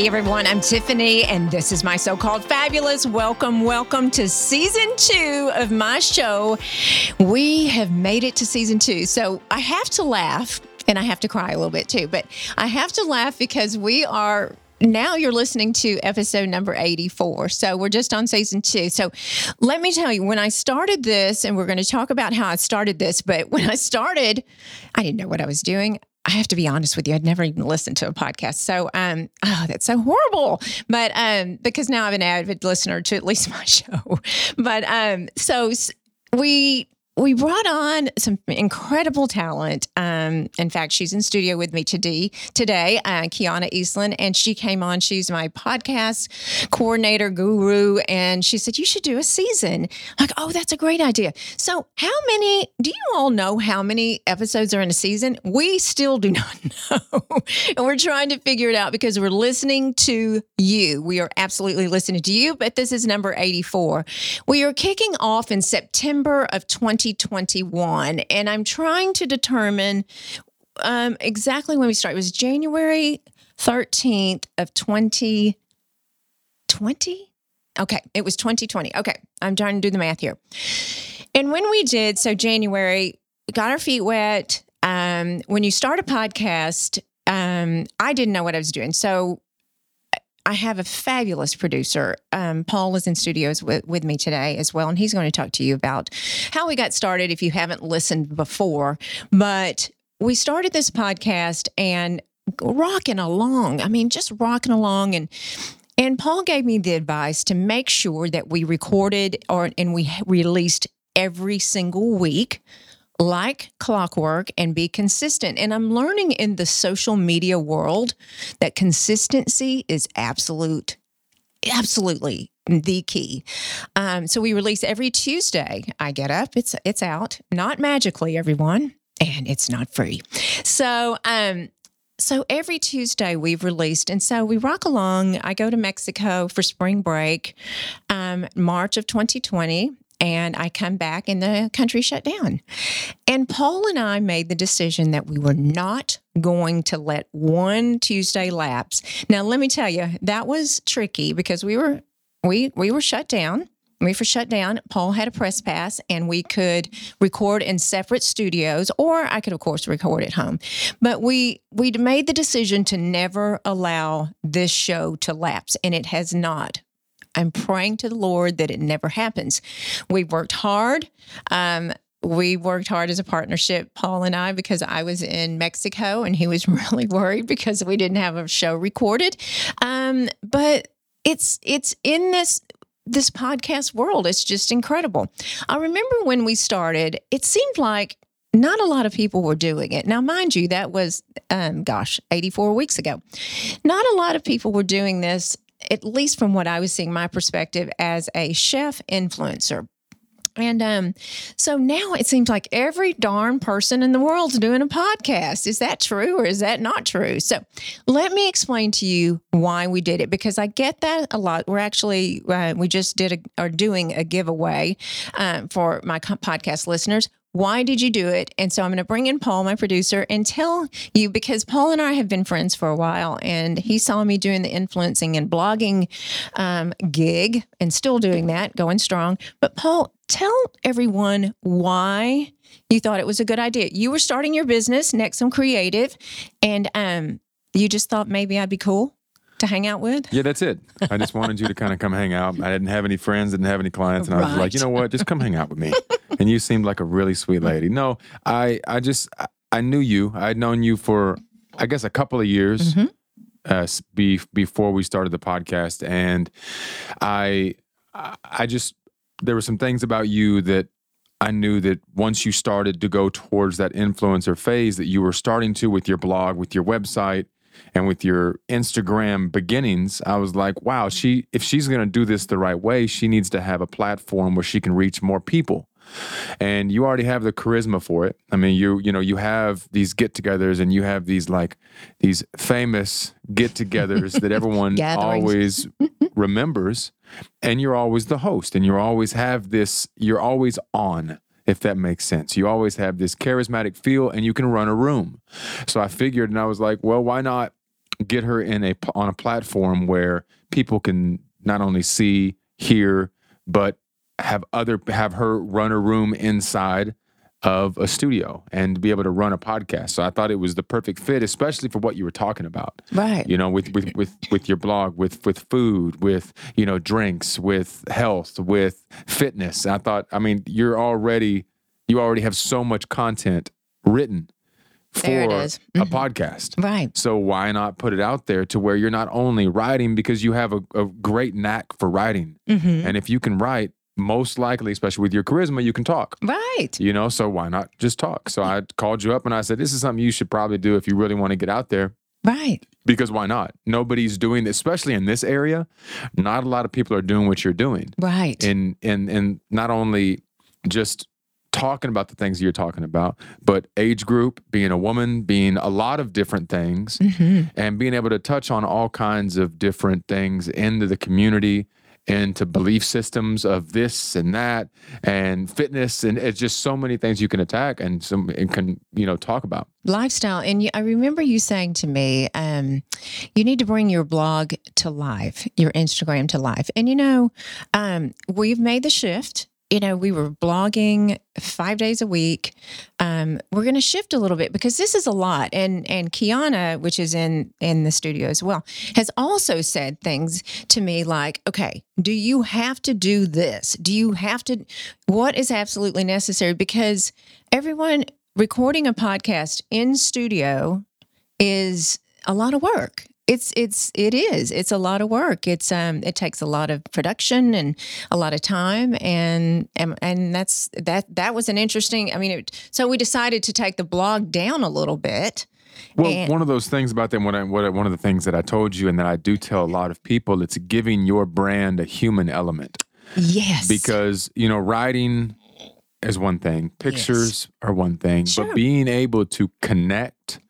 Hey everyone, I'm Tiffany, and this is my so called fabulous welcome. Welcome to season two of my show. We have made it to season two. So I have to laugh and I have to cry a little bit too, but I have to laugh because we are now you're listening to episode number 84. So we're just on season two. So let me tell you, when I started this, and we're going to talk about how I started this, but when I started, I didn't know what I was doing. I have to be honest with you, I'd never even listened to a podcast. So, um, oh, that's so horrible. But um, because now I'm an avid listener to at least my show. But um, so we we brought on some incredible talent. Um, in fact, she's in studio with me today. Today, uh, Kiana Eastland, and she came on. She's my podcast coordinator guru, and she said you should do a season. I'm like, oh, that's a great idea. So, how many? Do you all know how many episodes are in a season? We still do not know, and we're trying to figure it out because we're listening to you. We are absolutely listening to you. But this is number eighty-four. We are kicking off in September of 20. 2021. And I'm trying to determine um, exactly when we started. It was January 13th of 2020. Okay, it was 2020. Okay, I'm trying to do the math here. And when we did, so January, got our feet wet. Um, when you start a podcast, um, I didn't know what I was doing. So I have a fabulous producer. Um, Paul is in studios with, with me today as well, and he's going to talk to you about how we got started if you haven't listened before. But we started this podcast and rocking along. I mean, just rocking along and and Paul gave me the advice to make sure that we recorded or and we released every single week like clockwork and be consistent. And I'm learning in the social media world that consistency is absolute, absolutely the key. Um, so we release every Tuesday. I get up, it's it's out, not magically, everyone, and it's not free. So um, so every Tuesday we've released, and so we rock along. I go to Mexico for spring break, um, March of 2020 and I come back and the country shut down. And Paul and I made the decision that we were not going to let one Tuesday lapse. Now, let me tell you, that was tricky because we were we we were shut down. We were shut down. Paul had a press pass, and we could record in separate studios, or I could, of course, record at home. But we we made the decision to never allow this show to lapse, and it has not. I'm praying to the Lord that it never happens. We've worked hard. Um, we worked hard as a partnership, Paul and I, because I was in Mexico and he was really worried because we didn't have a show recorded. Um, but it's it's in this this podcast world. It's just incredible. I remember when we started, it seemed like not a lot of people were doing it. Now, mind you, that was, um, gosh, 84 weeks ago. Not a lot of people were doing this at least from what I was seeing, my perspective as a chef influencer. And um, so now it seems like every darn person in the world's doing a podcast. Is that true or is that not true? So let me explain to you why we did it because I get that a lot. We're actually, uh, we just did a, are doing a giveaway um, for my podcast listeners why did you do it? And so I'm going to bring in Paul, my producer, and tell you because Paul and I have been friends for a while, and he saw me doing the influencing and blogging um, gig and still doing that, going strong. But Paul, tell everyone why you thought it was a good idea. You were starting your business, Nexum Creative, and um, you just thought maybe I'd be cool to hang out with? Yeah, that's it. I just wanted you to kind of come hang out. I didn't have any friends, didn't have any clients, and right. I was like, you know what? Just come hang out with me. and you seemed like a really sweet lady. No, I I just I knew you. I'd known you for I guess a couple of years. Mm-hmm. Uh, be, before we started the podcast, and I, I just there were some things about you that I knew that once you started to go towards that influencer phase, that you were starting to with your blog, with your website, and with your Instagram beginnings, I was like, wow, she if she's going to do this the right way, she needs to have a platform where she can reach more people. And you already have the charisma for it. I mean, you you know, you have these get-togethers and you have these like these famous get-togethers that everyone always remembers and you're always the host and you're always have this you're always on if that makes sense. You always have this charismatic feel and you can run a room. So I figured and I was like, well, why not get her in a on a platform where people can not only see, hear, but have other have her run a room inside of a studio and be able to run a podcast. So I thought it was the perfect fit, especially for what you were talking about. Right. You know, with with with with your blog, with with food, with you know drinks, with health, with fitness. I thought, I mean, you're already you already have so much content written for is. a podcast. Right. So why not put it out there to where you're not only writing because you have a, a great knack for writing, Mm-hmm. and if you can write, most likely, especially with your charisma, you can talk. Right. You know, so why not just talk? So I called you up and I said, this is something you should probably do if you really want to get out there. Right. Because why not? Nobody's doing this, especially in this area. Not a lot of people are doing what you're doing. Right. And and and not only just talking about the things you're talking about, but age group, being a woman, being a lot of different things, hmm and being able to touch on all kinds of different things into the community into belief systems of this and that and fitness and it's just so many things you can attack and some and can you know talk about Lifestyle. And I remember you saying to me, um, you need to bring your blog to life, your Instagram to life. And, you know, um, we've made the shift. You know, we were blogging five days a week. Um, we're going to shift a little bit because this is a lot. And and Kiana, which is in in the studio as well, has also said things to me like, "Okay, do you have to do this? Do you have to? What is absolutely necessary? Because everyone recording a podcast in studio is a lot of work. It's it's it is. It's a lot of work. It's um it takes a lot of production and a lot of time and and, and that's that that was an interesting I mean it, so we decided to take the blog down a little bit. well And- one of those things about them what I, what I, one of the things that i told you and that i do tell a lot of people it's giving your brand a human element Yes. because you know writing is one thing pictures are one thing Sure. but being able to connect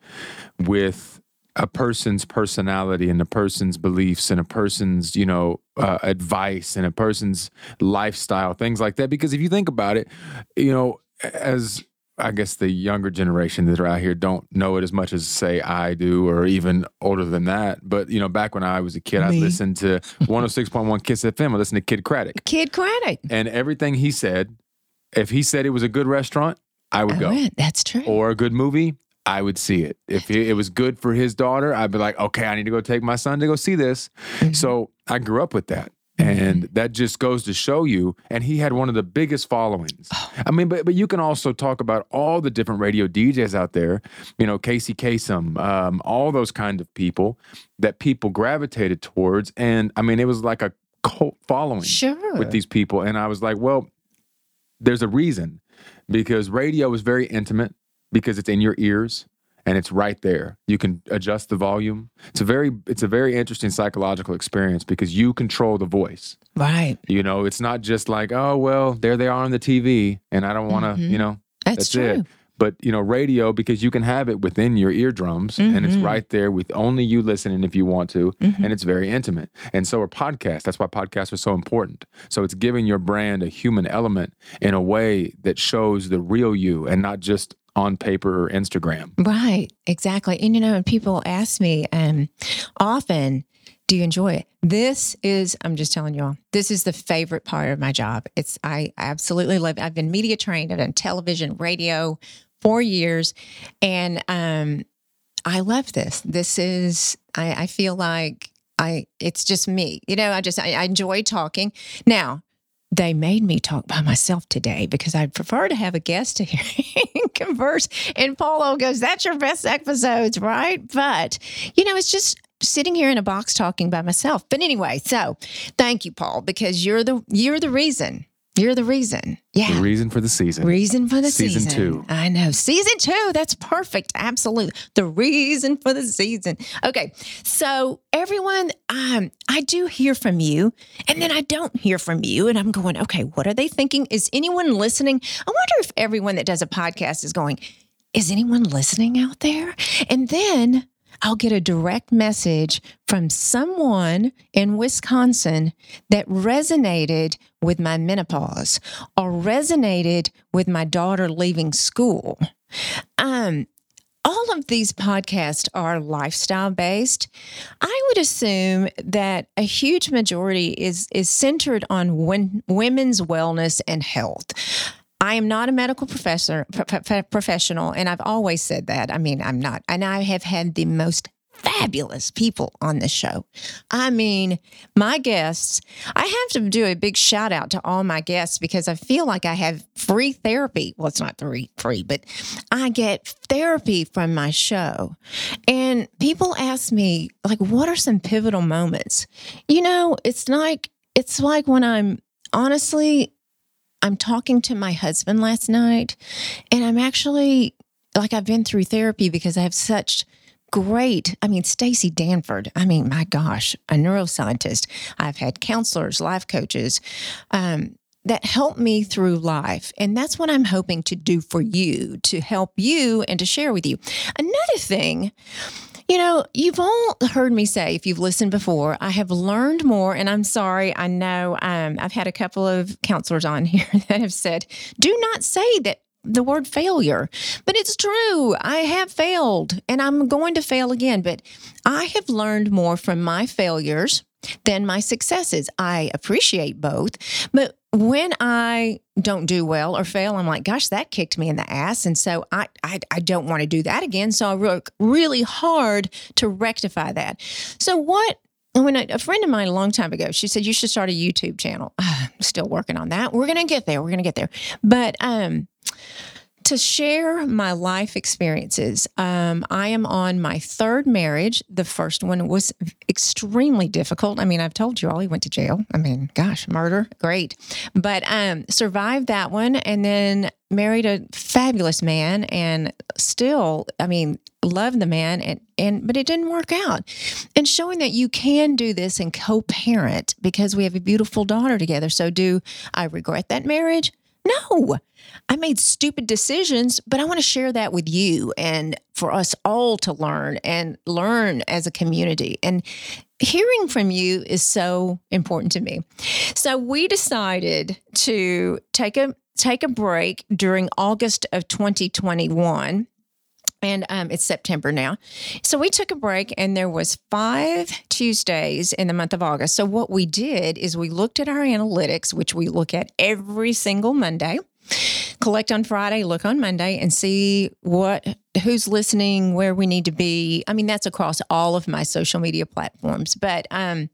with a person's personality and a person's beliefs and a person's you know uh, advice and a person's lifestyle things like that because if you think about it you know as I guess the younger generation that are out here don't know it as much as say I do, or even older than that. But you know, back when I was a kid, I listened to 106.1 Kiss FM. I listened to Kidd Kraddick, Kidd Kraddick. and everything he said, if he said it was a good restaurant, I would I go, went. That's true. or a good movie, I would see it. If it was good for his daughter, I'd be like, okay, I need to go take my son to go see this. Mhm. So I grew up with that. And that just goes to show you. And he had one of the biggest followings. I mean, but but you can also talk about all the different radio DJs out there. You know, Casey Kasem, um, all those kind of people that people gravitated towards. And I mean, it was like a cult following sure. with these people. And I was like, well, there's a reason because radio is very intimate because it's in your ears and it's right there. You can adjust the volume. It's a very it's a very interesting psychological experience because you control the voice. right. You know, it's not just like, oh well, there they are on the TV and I don't want to, Mhm. you know, That's, that's true. it. But you know, radio because you can have it within your eardrums and it's Mhm. right there with only you listening if you want to, Mhm. and it's very intimate. And so are podcasts. That's why podcasts are so important. So it's giving your brand a human element in a way that shows the real you and not just on paper or Instagram. Right, exactly. And you know, people ask me um, often, do you enjoy it? This is, I'm just telling y'all, this is the favorite part of my job. It's, I absolutely love it. I've been media trained, I've done television, radio, for years. And um, I love this. This is, I, I feel like I, it's just me. You know, I just, I, I enjoy talking. Now, they made me talk by myself today because I'd prefer to have a guest to hear and converse. And Paulo goes, That's your best episodes, right? But, you know, it's just sitting here in a box talking by myself. But anyway, so thank you, Paul, because you're the you're the reason. You're the reason. Yeah. The reason for the season. Reason for the Season season. two. I know. Season two. That's perfect. Absolutely. The reason for the season. Okay. So everyone, um, I do hear from you and then I don't hear from you. And I'm going, okay, what are they thinking? Is anyone listening? I wonder if everyone that does a podcast is going, is anyone listening out there? And then I'll get a direct message from someone in Wisconsin that resonated with my menopause or resonated with my daughter leaving school. Um, all of these podcasts are lifestyle based. I would assume that a huge majority is is centered on when, women's wellness and health. I am not a medical professor pro- professional, and I've always said that. I mean, I'm not, and I have had the most fabulous people on this show. I mean, my guests, I have to do a big shout out to all my guests because I feel like I have free therapy. Well, it's not free, free, but I get therapy from my show. And people ask me, like, what are some pivotal moments? You know, it's like, it's like when I'm honestly, I'm talking to my husband last night and I'm actually like I've been through therapy because I have such great. I mean, Stacy Danford. I mean, my gosh, a neuroscientist. I've had counselors, life coaches um, that help me through life. And that's what I'm hoping to do for you to help you and to share with you. Another thing, you know, you've all heard me say, if you've listened before, I have learned more. And I'm sorry, I know um, I've had a couple of counselors on here that have said, do not say that the word failure. But it's true. I have failed and I'm going to fail again. But I have learned more from my failures than my successes. I appreciate both. But when I don't do well or fail, I'm like, gosh, that kicked me in the ass. And so I, I, I don't want to do that again. So I work really hard to rectify that. So what when a, a, friend of mine a long time ago, she said you should start a YouTube channel. I'm still working on that. We're gonna get there. We're gonna get there. But um, to share my life experiences. Um, I am on my third marriage. The first one was extremely difficult. I mean, I've told you all, he went to jail. I mean, gosh, murder, great. But um, survived that one and then married a fabulous man and still, I mean, loved the man and, and but it didn't work out. And showing that you can do this and co-parent because we have a beautiful daughter together. So do I regret that marriage? No, I made stupid decisions, but I want to share that with you and for us all to learn and learn as a community. And hearing from you is so important to me. So we decided to take a take a break during August of 2021 and um, it's september now. So we took a break and there was five tuesdays in the month of august. So what we did is we looked at our analytics which we look at every single monday collect on friday look on monday and see what who's listening where we need to be. I mean that's across all of my social media platforms. But um,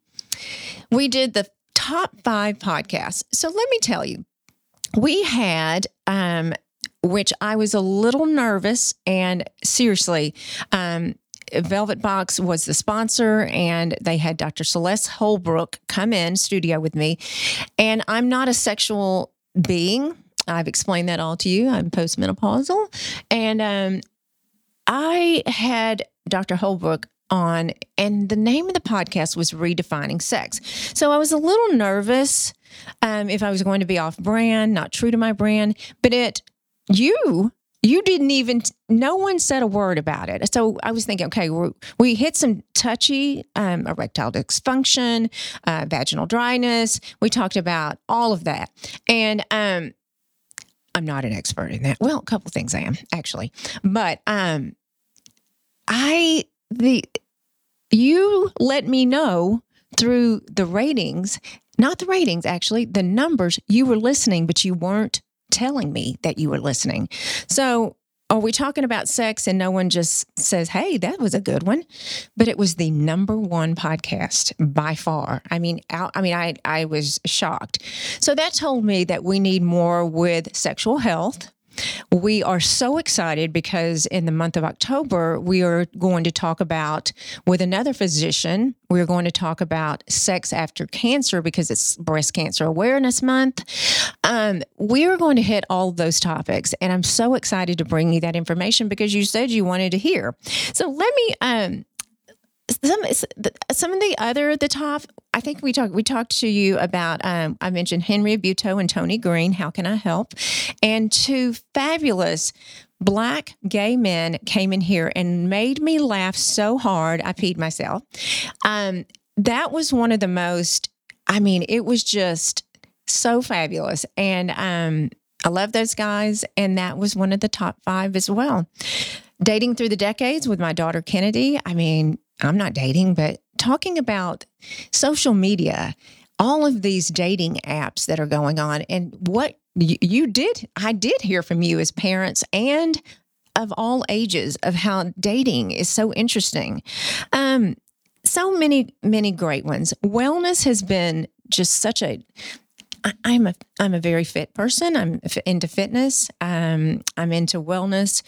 we did the top five podcasts. So let me tell you we had um, which I was a little nervous. And seriously, um, Velvet Box was the sponsor, and they had Dr. Celeste Holbrook come in studio with me. And I'm not a sexual being. I've explained that all to you. I'm postmenopausal. And um, I had Dr. Holbrook on, and the name of the podcast was Redefining Sex. So I was a little nervous um, if I was going to be off brand, not true to my brand, but it you you didn't even no one said a word about it. So i was thinking okay we hit some touchy um, erectile dysfunction uh, vaginal dryness. We talked about all of that. And um, i'm not an expert in that. Well a couple things i am actually. But um, i the you let me know through the ratings not the ratings actually the numbers. You were listening but you weren't telling me that you were listening. So, are we talking about sex and no one just says, hey, that was a good one? But it was the number one podcast by far. I mean, I, mean, I, I was shocked. So that told me that we need more with sexual health we are so excited because in the month of October, we are going to talk about with another physician, we're going to talk about sex after cancer because it's Breast Cancer Awareness Month. Um, we are going to hit all of those topics, and I'm so excited to bring you that information because you said you wanted to hear. So let me um, some some of the other the top I think we talked we talked to you about um, I mentioned Henry Buto and Tony Green. How can I help? And two fabulous black gay men came in here and made me laugh so hard I peed myself. Um, that was one of the most. I mean, it was just so fabulous, and um, I love those guys, and that was one of the top five as well. dating through the decades with my daughter Kennedy. I mean, I'm not dating, but talking about social media, all of these dating apps that are going on, and what you, did, I did hear from you as parents and of all ages of how dating is so interesting. Um, so many, many great ones. Wellness has been just such a I, am a I'm a very fit person. I'm into fitness. Um, I'm into wellness,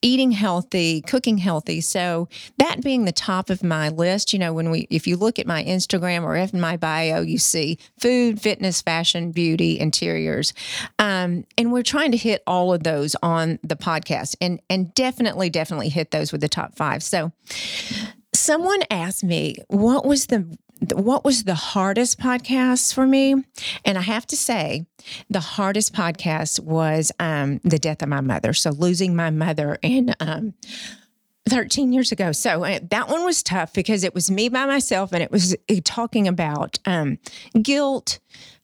eating healthy, cooking healthy. So that being the top of my list, you know, when we if you look at my Instagram or in my bio, you see food, fitness, fashion, beauty, interiors, um, and we're trying to hit all of those on the podcast, and and definitely definitely hit those with the top five. So someone asked me what was the what was the hardest podcast for me? And I have to say, the hardest podcast was um, the death of my mother. So losing my mother in um, 13 years ago. So uh, that one was tough because it was me by myself and it was uh, talking about um, guilt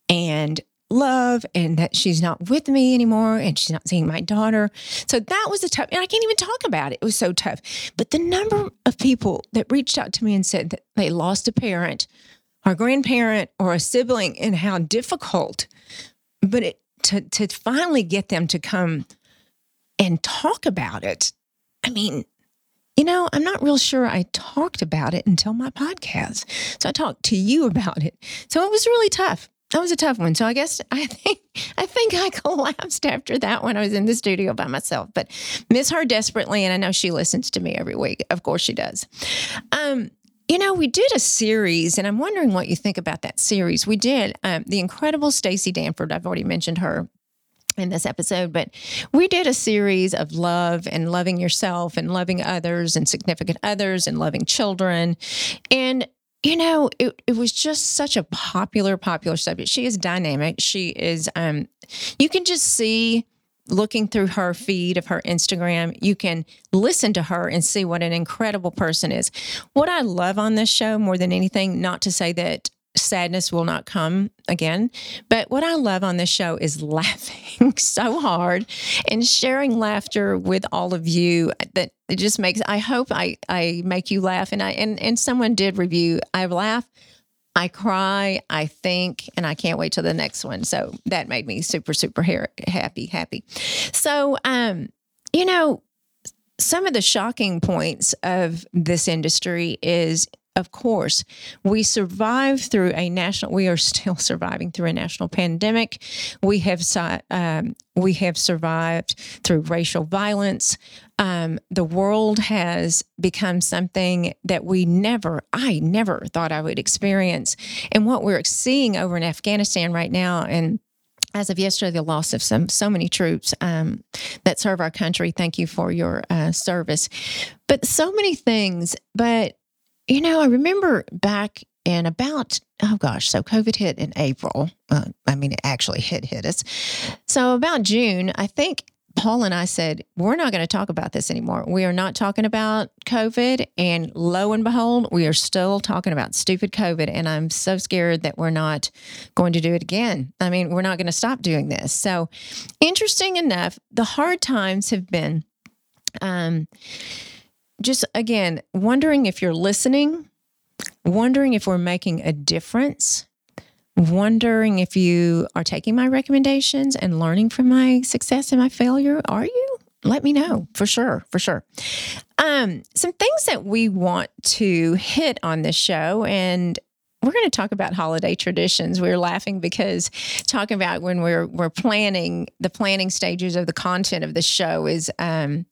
and love and that she's not with me anymore and she's not seeing my daughter. So that was a tough, and I can't even talk about it. It was so tough. But the number of people that reached out to me and said that they lost a parent or a grandparent or a sibling and how difficult, but it, to, to finally get them to come and talk about it. I mean, you know, I'm not real sure I talked about it until my podcast. So I talked to you about it. So it was really tough that was a tough one. So I guess I think I think I collapsed after that when I was in the studio by myself. But miss her desperately, and I know she listens to me every week. Of course she does. Um, you know, we did a series, and I'm wondering what you think about that series. We did um, the incredible Stacey Danford. I've already mentioned her in this episode, but we did a series of love and loving yourself and loving others and significant others and loving children. And you know, it, it was just such a popular, popular subject. She is dynamic. She is, um, you can just see looking through her feed of her Instagram, you can listen to her and see what an incredible person is. What I love on this show more than anything, not to say that sadness will not come again. But what I love on this show is laughing so hard and sharing laughter with all of you that it just makes I hope I I make you laugh and I and and someone did review I laugh I cry, I think, and I can't wait till the next one. So that made me super, super happy, happy. So, um, you know, some of the shocking points of this industry is of course, we survived through a national. We are still surviving through a national pandemic. We have um, we have survived through racial violence. Um, the world has become something that we never, I never thought I would experience. And what we're seeing over in Afghanistan right now, and as of yesterday, the loss of some so many troops um, that serve our country. Thank you for your uh, service. But so many things. But you know, I remember back in about, oh gosh, so COVID hit in April. Uh, I mean, it actually hit, hit us. So about June, I think Paul and I said, we're not going to talk about this anymore. We are not talking about COVID. And lo and behold, we are still talking about stupid COVID. And I'm so scared that we're not going to do it again. I mean, we're not going to stop doing this. So, interesting enough, the hard times have been um, just again, wondering if you're listening, wondering if we're making a difference, wondering if you are taking my recommendations and learning from my success and my failure. Are you? Let me know for sure, for sure. Um, some things that we want to hit on this show, and we're going to talk about holiday traditions. We are laughing because talking about when we're we're planning the planning stages of the content of the show is um,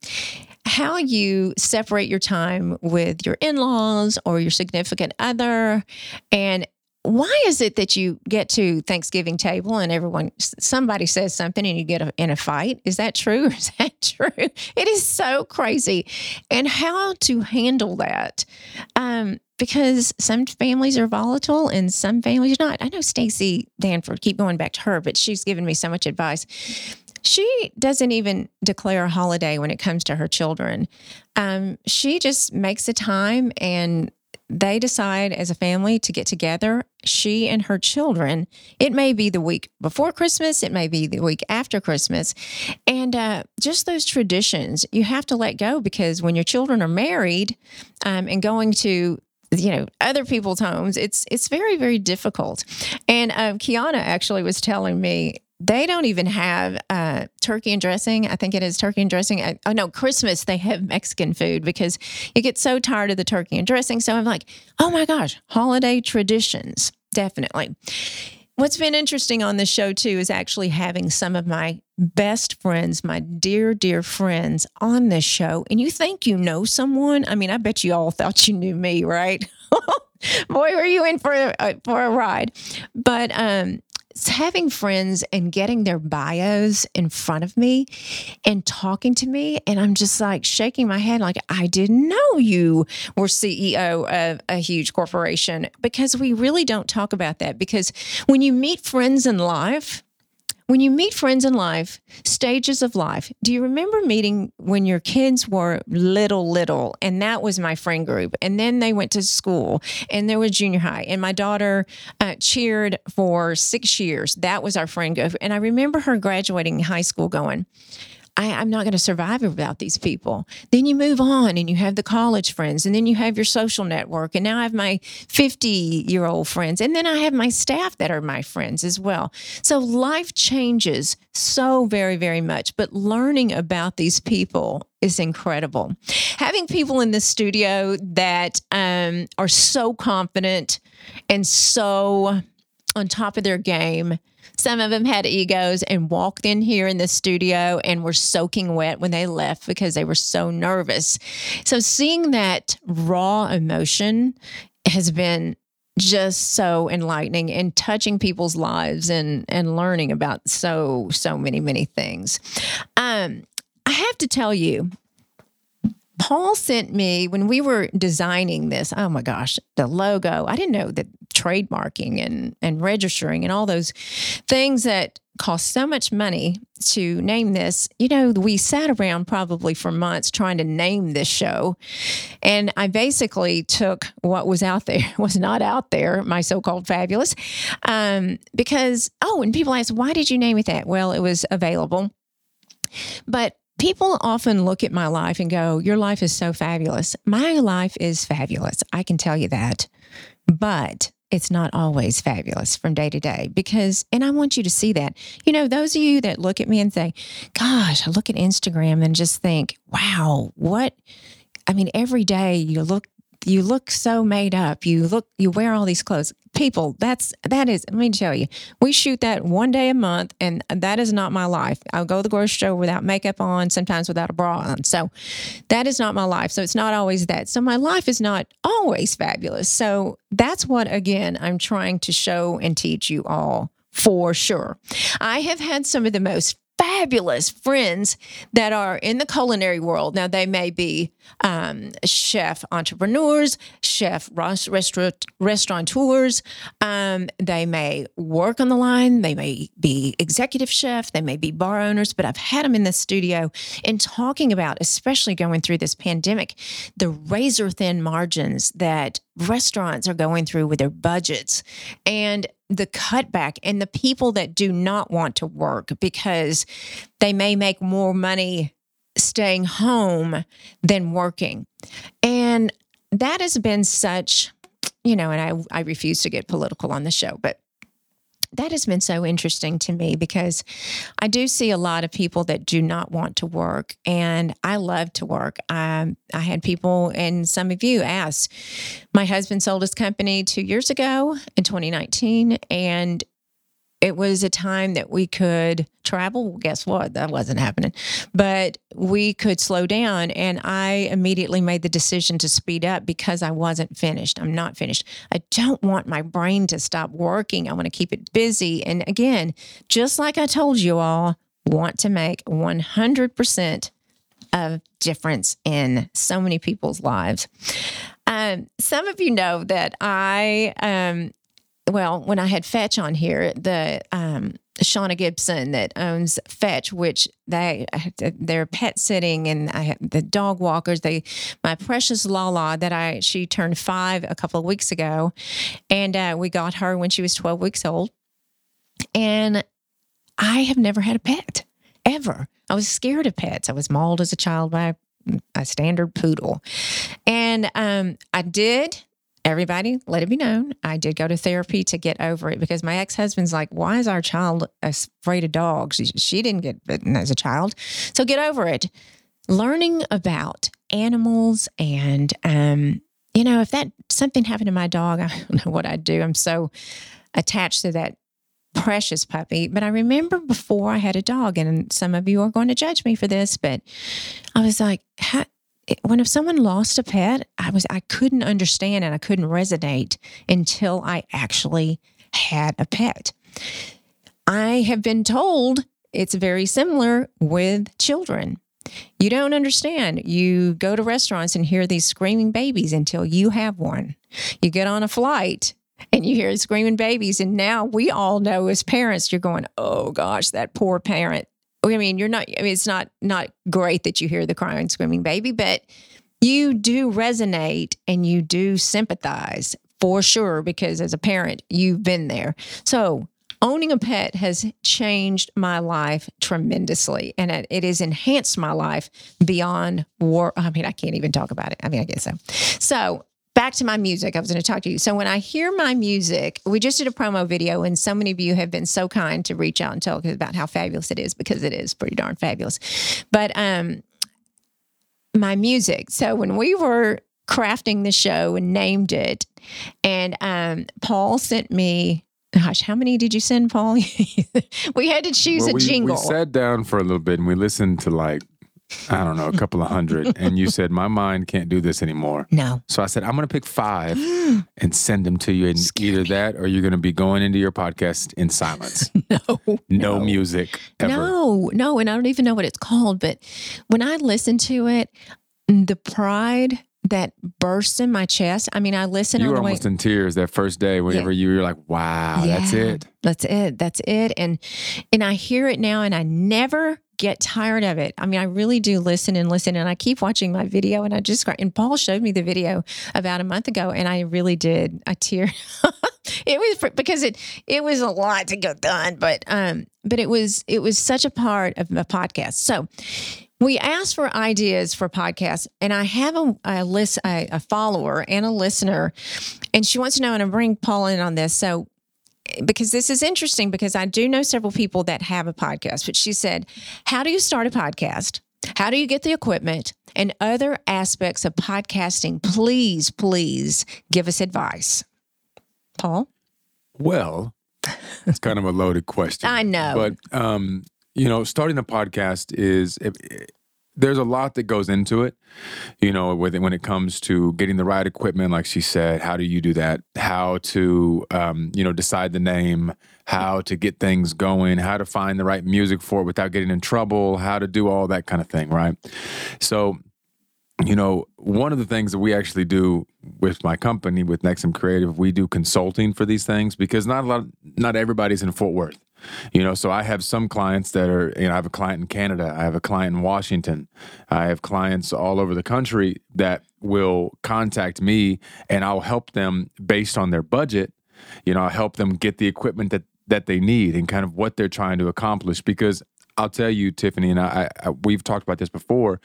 how you separate your time with your in laws or your significant other. And why is it that you get to Thanksgiving table and everyone, somebody says something and you get a, in a fight? Is that true? Or is that true? It is so crazy. And how to handle that. Um, because some families are volatile and some families are not. I know Stacy Danford, keep going back to her, but she's given me so much advice she doesn't even declare a holiday when it comes to her children. Um, she just makes a time and they decide as a family to get together, she and her children. It may be the week before Christmas, it may be the week after Christmas. And uh, just those traditions, you have to let go because when your children are married um, and going to you know other people's homes it's it's very very difficult and um, kiana actually was telling me they don't even have uh, turkey and dressing. I think it is turkey and dressing. I, oh no, Christmas they have Mexican food because you get so tired of the turkey and dressing. So I'm like, oh my gosh, holiday traditions, definitely. What's been interesting on this show too is actually having some of my best friends, my dear, dear friends on this show. And you think you know someone? I mean, I bet you all thought you knew me, right? Boy, were you in for a, for a ride. But um, having friends and getting their bios in front of me and talking to me and i'm just like shaking my head like i didn't know you were ceo of a huge corporation because we really don't talk about that because when you meet friends in life when you meet friends in life, stages of life, do you remember meeting when your kids were little, little? And that was my friend group. And then they went to school and there was junior high. And my daughter uh, cheered for six years. That was our friend group. And I remember her graduating high school going, I, am not going to survive without these people. Then you move on and you have the college friends, and then you have your social network. And now I have my 50 year old friends, and then I have my staff that are my friends as well. So life changes so very, very much. But learning about these people is incredible. Having people in the studio that um, are so confident and so on top of their game some of them had egos and walked in here in the studio and were soaking wet when they left because they were so nervous. So seeing that raw emotion has been just so enlightening and touching people's lives and and learning about so so many many things. Um, I have to tell you, Paul sent me when we were designing this. Oh my gosh, the logo! I didn't know that trademarking and and registering and all those things that cost so much money to name this. You know, we sat around probably for months trying to name this show. And I basically took what was out there, was not out there, my so called fabulous. Um, because, oh, and people ask, why did you name it that? Well, it was available. But people often look at my life and go, Your life is so fabulous. My life is fabulous. I can tell you that. But it's not always fabulous from day to day because, and I want you to see that. You know, those of you that look at me and say, gosh, I look at Instagram and just think, wow, what? I mean, every day you look you look so made up. You look, you wear all these clothes. People, that's, that is, let me tell you, we shoot that one day a month, and that is not my life. I'll go to the grocery store without makeup on, sometimes without a bra on. So that is not my life. So it's not always that. So my life is not always fabulous. So that's what, again, I'm trying to show and teach you all for sure. I have had some of the most fabulous friends that are in the culinary world. Now, they may be um, chef entrepreneurs, chef restaurant, restaurateurs. Um, they may work on the line. They may be executive chef. They may be bar owners. But I've had them in the studio and talking about, especially going through this pandemic, the razor thin margins that restaurants are going through with their budgets and the cutback and the people that do not want to work because they may make more money staying home than working. And that has been such, you know, and I, I refuse to get political on the show, but that has been so interesting to me because I do see a lot of people that do not want to work, and I love to work. Um, I had people, and some of you asked, my husband sold his company two years ago in 2019, and it was a time that we could travel. Guess what? That wasn't happening. But we could slow down. And I immediately made the decision to speed up because I wasn't finished. I'm not finished. I don't want my brain to stop working. I want to keep it busy. And again, just like I told you all, want to make 100% of difference in so many people's lives. Um, some of you know that I um, well, when I had Fetch on here, the um, Shauna Gibson that owns Fetch, which they they're pet sitting and I have the dog walkers. They my precious Lala that I she turned five a couple of weeks ago, and uh, we got her when she was twelve weeks old, and I have never had a pet ever. I was scared of pets. I was mauled as a child by a standard poodle, and um, I did everybody let it be known i did go to therapy to get over it because my ex-husband's like why is our child afraid of dogs? She, she didn't get bitten as a child. So get over it. Learning about animals and um, you know if that something happened to my dog i don't know what i'd do. I'm so attached to that precious puppy. But i remember before i had a dog and some of you are going to judge me for this but i was like when if someone lost a pet, I was I couldn't understand and I couldn't resonate until I actually had a pet. I have been told it's very similar with children. You don't understand. You go to restaurants and hear these screaming babies until you have one. You get on a flight and you hear screaming babies. And now we all know as parents, you're going, oh gosh, that poor parent. I mean, you're not, I mean, it's not, not great that you hear the crying, screaming baby, but you do resonate and you do sympathize for sure, because as a parent, you've been there. So owning a pet has changed my life tremendously and it, it has enhanced my life beyond war. I mean, I can't even talk about it. I mean, I guess so. So back to my music. I was going to talk to you. So when I hear my music, we just did a promo video, and so many of you have been so kind to reach out and tell about how fabulous it is because it is pretty darn fabulous. But um, my music. So when we were crafting the show and named it, and um, Paul sent me gosh, how many did you send, Paul? we had to choose well, a we, jingle. We sat down for a little bit and we listened to like I don't know, a couple of hundred, and you said my mind can't do this anymore. No. So I said I'm going to pick five and send them to you, and Scare either me. that or you're going to be going into your podcast in silence. no, no, no music. Ever. No, no, and I don't even know what it's called. But when I listen to it, mm, the pride that bursts in my chest. I mean, I listen. You were almost way- in tears that first day. Whenever yeah. you were like, "Wow, yeah, that's it. That's it. That's it." And and I hear it now, and I never get tired of it. I mean, I really do listen and listen, and I keep watching my video, and I just and Paul showed me the video about a month ago, and I really did. I tear. it was because it it was a lot to get done, but um, but it was it was such a part of the podcast. So we asked for ideas for podcasts, and I have a, a list, a, a follower and a listener, and she wants to know, and I'm bring Paul in on this. So because this is interesting because I do know several people that have a podcast, but she said, How do you start a podcast? How do you get the equipment and other aspects of podcasting? Please, please give us advice. Paul? Well, it's kind of a loaded question. I know. But, um, you know, starting a podcast is there's a lot that goes into it, you know, with it, when it comes to getting the right equipment, like she said, how do you do that? How to, um, you know, decide the name, how to get things going, how to find the right music for it without getting in trouble, how to do all that kind of thing, right? So, you know, one of the things that we actually do with my company, with Nexum Creative, we do consulting for these things because not a lot, not everybody's in Fort Worth. You know, so I have some clients that are, you know, I have a client in Canada, I have a client in Washington, I have clients all over the country that will contact me and I'll help them based on their budget. You know, I'll help them get the equipment that that they need and kind of what they're trying to accomplish because I'll tell you, Tiffany, and I, I we've talked about this before,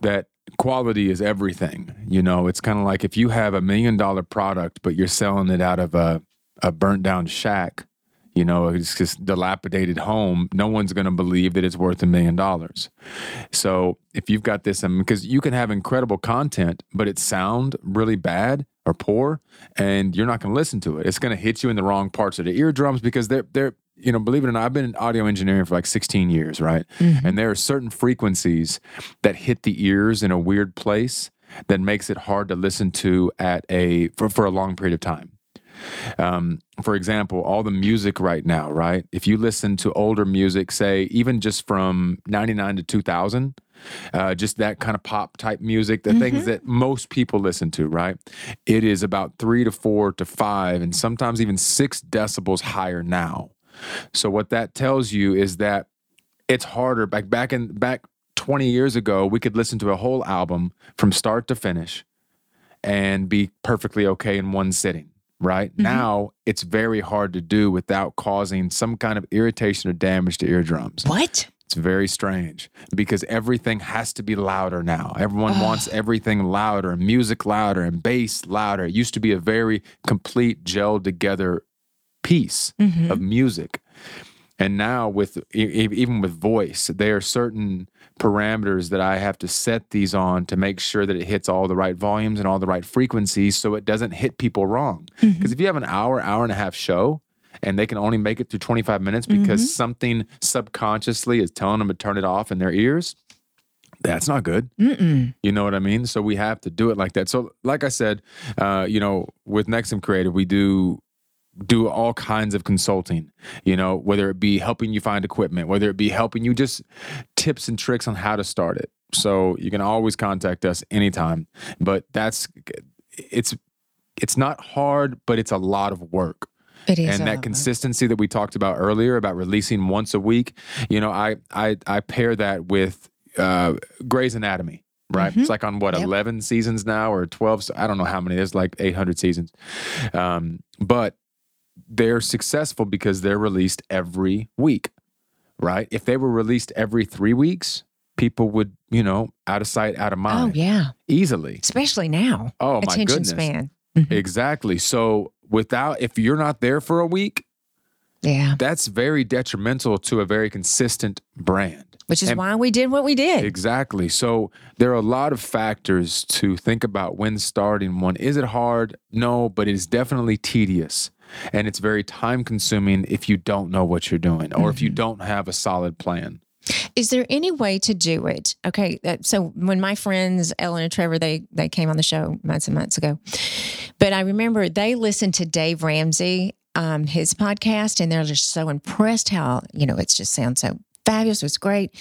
that quality is everything. You know, it's kind of like if you have a million dollar product, but you're selling it out of a, a burnt down shack, you know, it's just dilapidated home, no one's going to believe that it's worth a million dollars. So if you've got this, um, because you can have incredible content, but it sound really bad or poor, and you're not going to listen to it. It's going to hit you in the wrong parts of the eardrums because they're they're you know, believe it or not, I've been in audio engineering for like 16 years, right? Mm-hmm. And there are certain frequencies that hit the ears in a weird place that makes it hard to listen to at a for, for a long period of time. Um, for example, all the music right now, right? If you listen to older music, say even just from 99 to 2000, uh, just that kind of pop type music, the mm-hmm. things that most people listen to, right? It is about three to four to five, and sometimes even six decibels higher now So what that tells you is that it's harder. Back back in back 20 years ago, we could listen to a whole album from start to finish and be perfectly okay in one sitting. Right Mm-hmm. now, it's very hard to do without causing some kind of irritation or damage to eardrums. What? It's very strange because everything has to be louder now. Everyone wants everything louder, music louder, and bass louder. It used to be a very complete, gelled together piece Mm-hmm. of music. And now, with even with voice, there are certain parameters that I have to set these on to make sure that it hits all the right volumes and all the right frequencies, so it doesn't hit people wrong. Because if you have an hour, hour and a half show, and they can only make it through 25 minutes because something subconsciously is telling them to turn it off in their ears, that's not good. Mm-mm. You know what I mean? So we have to do it like that. So, like I said, uh, you know, with Nexum Creative, we do do all kinds of consulting. You know, whether it be helping you find equipment, whether it be helping you just tips and tricks on how to start it. So you can always contact us anytime. But that's it's it's not hard, but it's a lot of work It is. and that consistency that we talked about earlier about releasing once a week you know i i i pair that with uh Grey's Anatomy right it's like on what Yep. 11 seasons now or 12 so i don't know how many there's like 800 seasons um but they're successful because they're released every week right if they were released every three weeks people would you know out of sight out of oh, mind. Oh yeah, easily especially now. oh my Attention goodness span. Mm-hmm. exactly so without if you're not there for a week Yeah, that's very detrimental to a very consistent brand. which is And- why we did what we did. Exactly. So there are a lot of factors to think about when starting one. Is it hard? No, but it is definitely tedious. And it's very time consuming if you don't know what you're doing or if you don't have a solid plan. Is there any way to do it? Okay, so when my friends Ellen and Trevor they they came on the show months and months ago, but I remember they listened to Dave Ramsey, um, his podcast, and they're just so impressed how you know it just sounds so fabulous. It's great,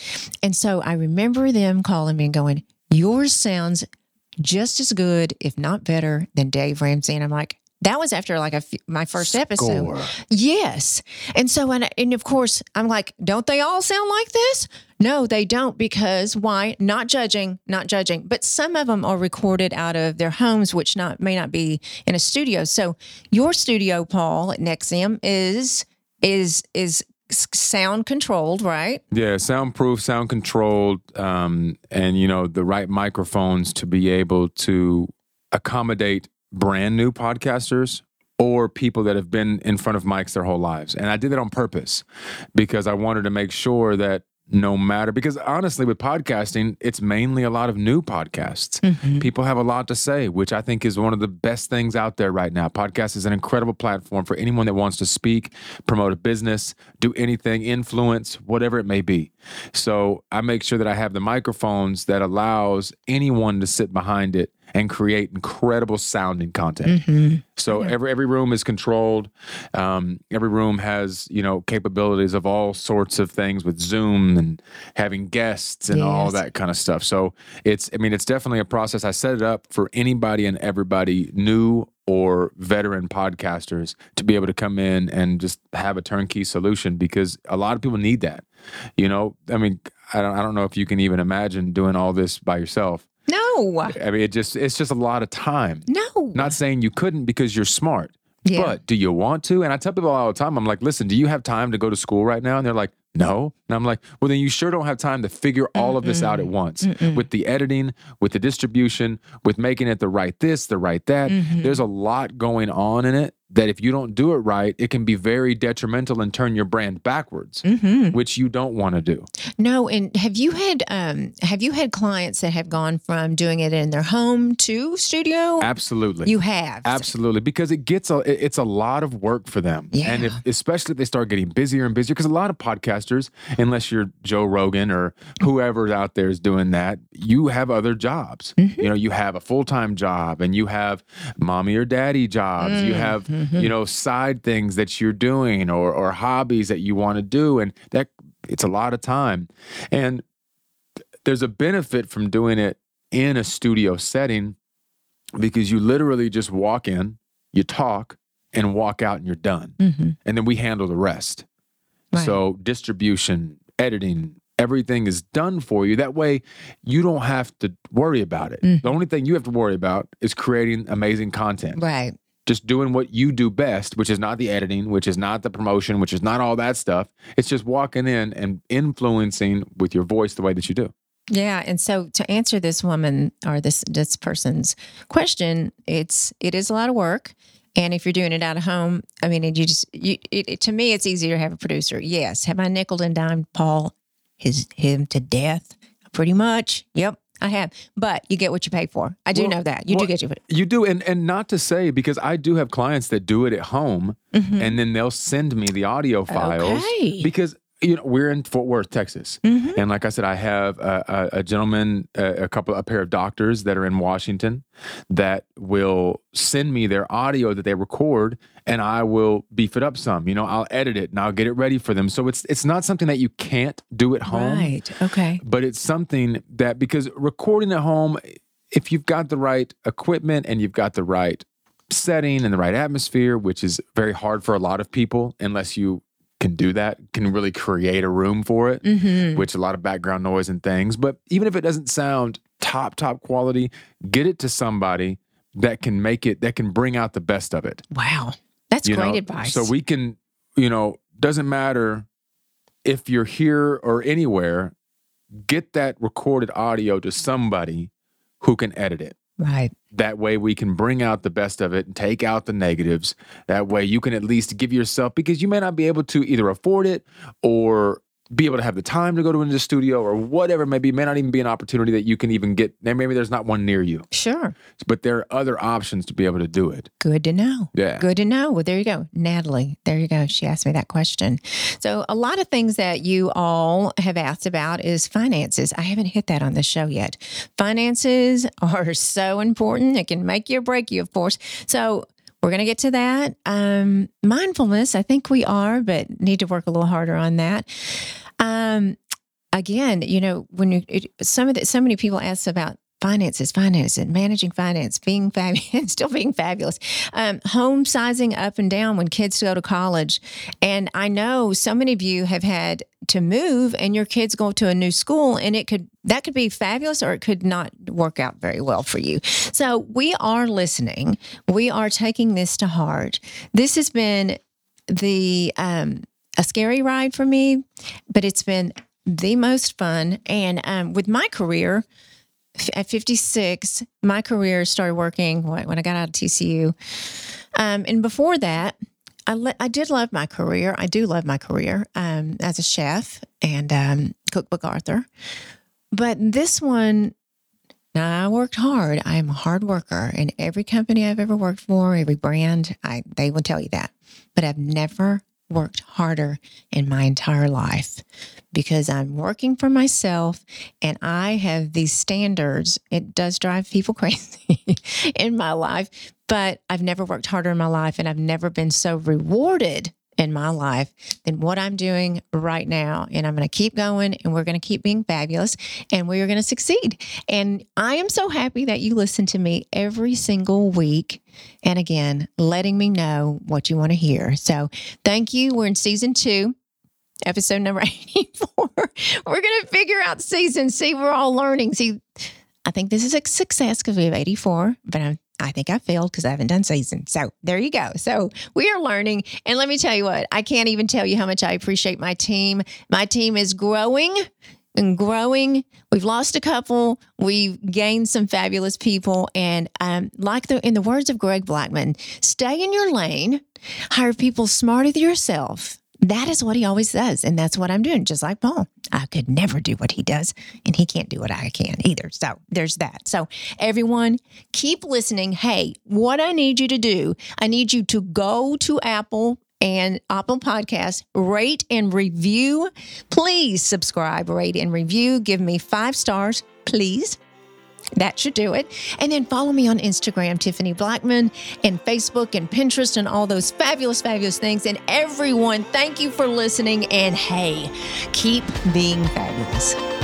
and so I remember them calling me and going, "Yours sounds just as good, if not better, than Dave Ramsey," and I'm like. That was after like a f- my first episode. Yes. And so, and, and of course, I'm like, don't they all sound like this? No, they don't. Because why? Not judging, not judging. But some of them are recorded out of their homes, which not may not be in a studio. So your studio, Paul, at Nexium is is is sound controlled, right? Yeah, soundproof, sound controlled, um, and you know the right microphones to be able to accommodate brand new podcasters or people that have been in front of mics their whole lives. And I did that on purpose because I wanted to make sure that no matter because honestly with podcasting it's mainly a lot of new podcasts. Mm-hmm. People have a lot to say which i think is one of the best things out there right now. Podcast is an incredible platform for anyone that wants to speak promote a business do anything influence whatever it may be. So i make sure that i have the microphones that allows anyone to sit behind it and create incredible sounding content so every every room is controlled. Um, every room has you know capabilities of all sorts of things with Zoom and having guests and all that kind of stuff. So it's I mean it's definitely a process. I set it up for anybody and everybody new or veteran podcasters to be able to come in and just have a turnkey solution because a lot of people need that. You know, I mean, I don't I don't know if you can even imagine doing all this by yourself. No, I mean, it just it's just a lot of time. no. Not saying you couldn't because you're smart. Yeah. But do you want to? And I tell people all the time, I'm like, listen, do you have time to go to school right now? And they're like, no. And I'm like, well, then you sure don't have time to figure all of this out at once with the editing, with the distribution, with making it the right this, the right that. Mm-hmm. There's a lot going on in it that if you don't do it right, it can be very detrimental and turn your brand backwards, Mm-hmm. which you don't want to do. No, and have you had um have you had clients that have gone from doing it in their home to studio? Absolutely. You have. Absolutely, because it gets a it's a lot of work for them, and if, especially if they start getting busier and busier. Because a lot of podcasters, unless you're Joe Rogan or whoever's out there is doing that, you have other jobs. Mm-hmm. You know, you have a full time job, and you have mommy or daddy jobs. You have Mm-hmm. you know side things that you're doing or or hobbies that you want to do, and that it's a lot of time, and there's a benefit from doing it in a studio setting because you literally just walk in, you talk, and walk out, and you're done. Mhm. And then we handle the rest. Right. So distribution, editing, everything is done for you. That way, you don't have to worry about it. Mm. The only thing you have to worry about is creating amazing content. Right. Just doing what you do best, which is not the editing, which is not the promotion, which is not all that stuff. It's just walking in and influencing with your voice the way that you do. Yeah, and so to answer this woman or this this person's question, it's it is a lot of work. And if you're doing it out of home, I mean, you just you, it, it, to me, it's easier to have a producer. Yes, have I nickel and dime Paul his him to death? Pretty much. Yep. I have, but you get what you pay for. I do well, know that you well, do get you. You do, and and not to say because I do have clients that do it at home, mm-hmm. and then they'll send me the audio files okay. because you know we're in Fort Worth, Texas, mm-hmm. and like I said, I have a, a, a gentleman, a, a, couple, a pair of doctors that are in Washington that will send me their audio that they record, and I will beef it up some. You know, I'll edit it and I'll get it ready for them. So it's it's not something that you can't do at home, right? Okay, but it's something that because recording at home, if you've got the right equipment and you've got the right setting and the right atmosphere, which is very hard for a lot of people unless you can do that, can really create a room for it, mm-hmm. which a lot of background noise and things. But even if it doesn't sound top, top quality, get it to somebody that can make it, that can bring out the best of it. Wow. That's you great know? advice. So we can, you know, doesn't matter if you're here or anywhere, get that recorded audio to somebody who can edit it. Right. That way we can bring out the best of it and take out the negatives. That way you can at least give yourself because you may not be able to either afford it or be able to have the time to go to the studio or whatever maybe may not even be an opportunity that you can even get there maybe there's not one near you. Sure. But there are other options to be able to do it. Good to know. Yeah. Good to know. Well there you go. Natalie there you go. She asked me that question. So a lot of things that you all have asked about is finances. I haven't hit that on the show yet. Finances are so important. It can make you or break you of course. So we're going to get to that. Um, mindfulness, I think we are, but need to work a little harder on that. Um, again, you know, when you, it, some of the, so many people ask about finances, finances, managing finance, being fabulous, still being fabulous, um, home sizing up and down when kids go to college. And I know so many of you have had to move and your kids go to a new school and it could, that could be fabulous or it could not work out very well for you. So we are listening. We are taking this to heart. This has been the, um, a scary ride for me, but it's been the most fun. And um, with my career, at 56, my career started working when I got out of TCU. Um, and before that, I, le- I did love my career. I do love my career um, as a chef and um, cookbook author. But this one, now I worked hard. I am a hard worker. In every company I've ever worked for, every brand, I they will tell you that. But I've never worked harder in my entire life because I'm working for myself and I have these standards. It does drive people crazy in my life, but I've never worked harder in my life and I've never been so rewarded in my life than what I'm doing right now. And I'm going to keep going and we're going to keep being fabulous and we are going to succeed. And I am so happy that you listen to me every single week. And again, letting me know what you want to hear. So thank you. We're in season two episode number 84. We're going to figure out season, see, we're all learning. See, I think this is a success because we have 84, but I'm, I think I failed because I haven't done season. So there you go. So we are learning. And let me tell you what, I can't even tell you how much I appreciate my team. My team is growing and growing. We've lost a couple. We've gained some fabulous people. And um, like the in the words of Greg Blackman, stay in your lane, hire people smarter than yourself that is what he always does. And that's what I'm doing, just like Paul. I could never do what he does, and he can't do what I can either. So there's that. So, everyone, keep listening. Hey, what I need you to do, I need you to go to Apple and Apple Podcast, rate and review. Please subscribe, rate and review. Give me five stars, please. That should do it. And then follow me on Instagram, Tiffany Blackman, and Facebook and Pinterest and all those fabulous, fabulous things. And everyone, thank you for listening. And hey, keep being fabulous.